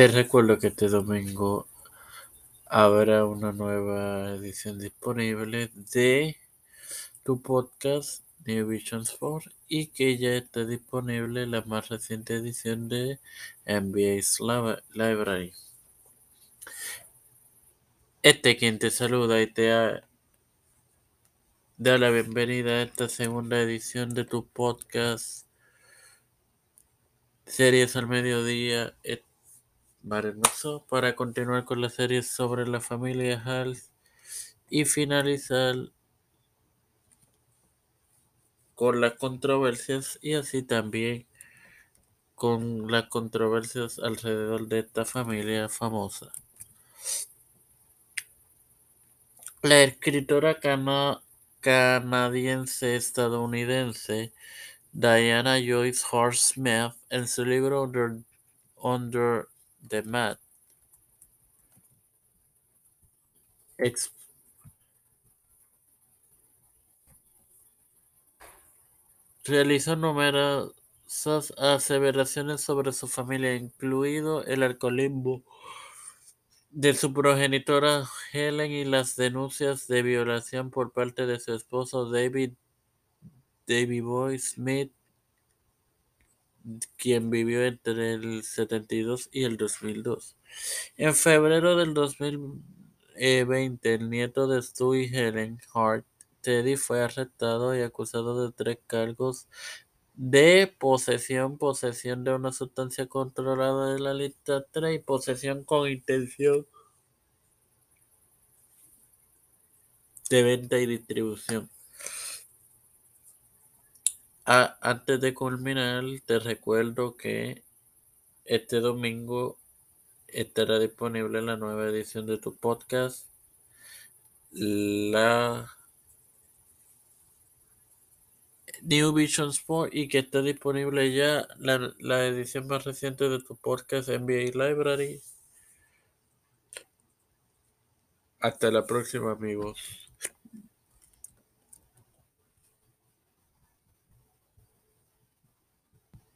Te recuerdo que este domingo habrá una nueva edición disponible de tu podcast New Visions 4 y que ya está disponible la más reciente edición de NBA's Library. Este quien te saluda y te da la bienvenida a esta segunda edición de tu podcast Series al Mediodía para continuar con la serie sobre la familia Hall y finalizar con las controversias y así también con las controversias alrededor de esta familia famosa. La escritora canadiense estadounidense Diana Joyce Horst Smith en su libro Under, Under the Mat realizó numerosas aseveraciones sobre su familia, incluido el alcoholismo de su progenitora Helen y las denuncias de violación por parte de su esposo David David Boy Smith, quien vivió entre el 72 y el 2002. En febrero del 2020, el nieto de Stu y Helen Hart, Teddy, fue arrestado y acusado de tres cargos de posesión, posesión de una sustancia controlada de la lista 3 y posesión con intención de venta y distribución. Ah, antes de culminar, te recuerdo que este domingo estará disponible la nueva edición de tu podcast, la New Vision Sport, y que está disponible ya la, la edición más reciente de tu podcast NBA Library. Hasta la próxima, amigos.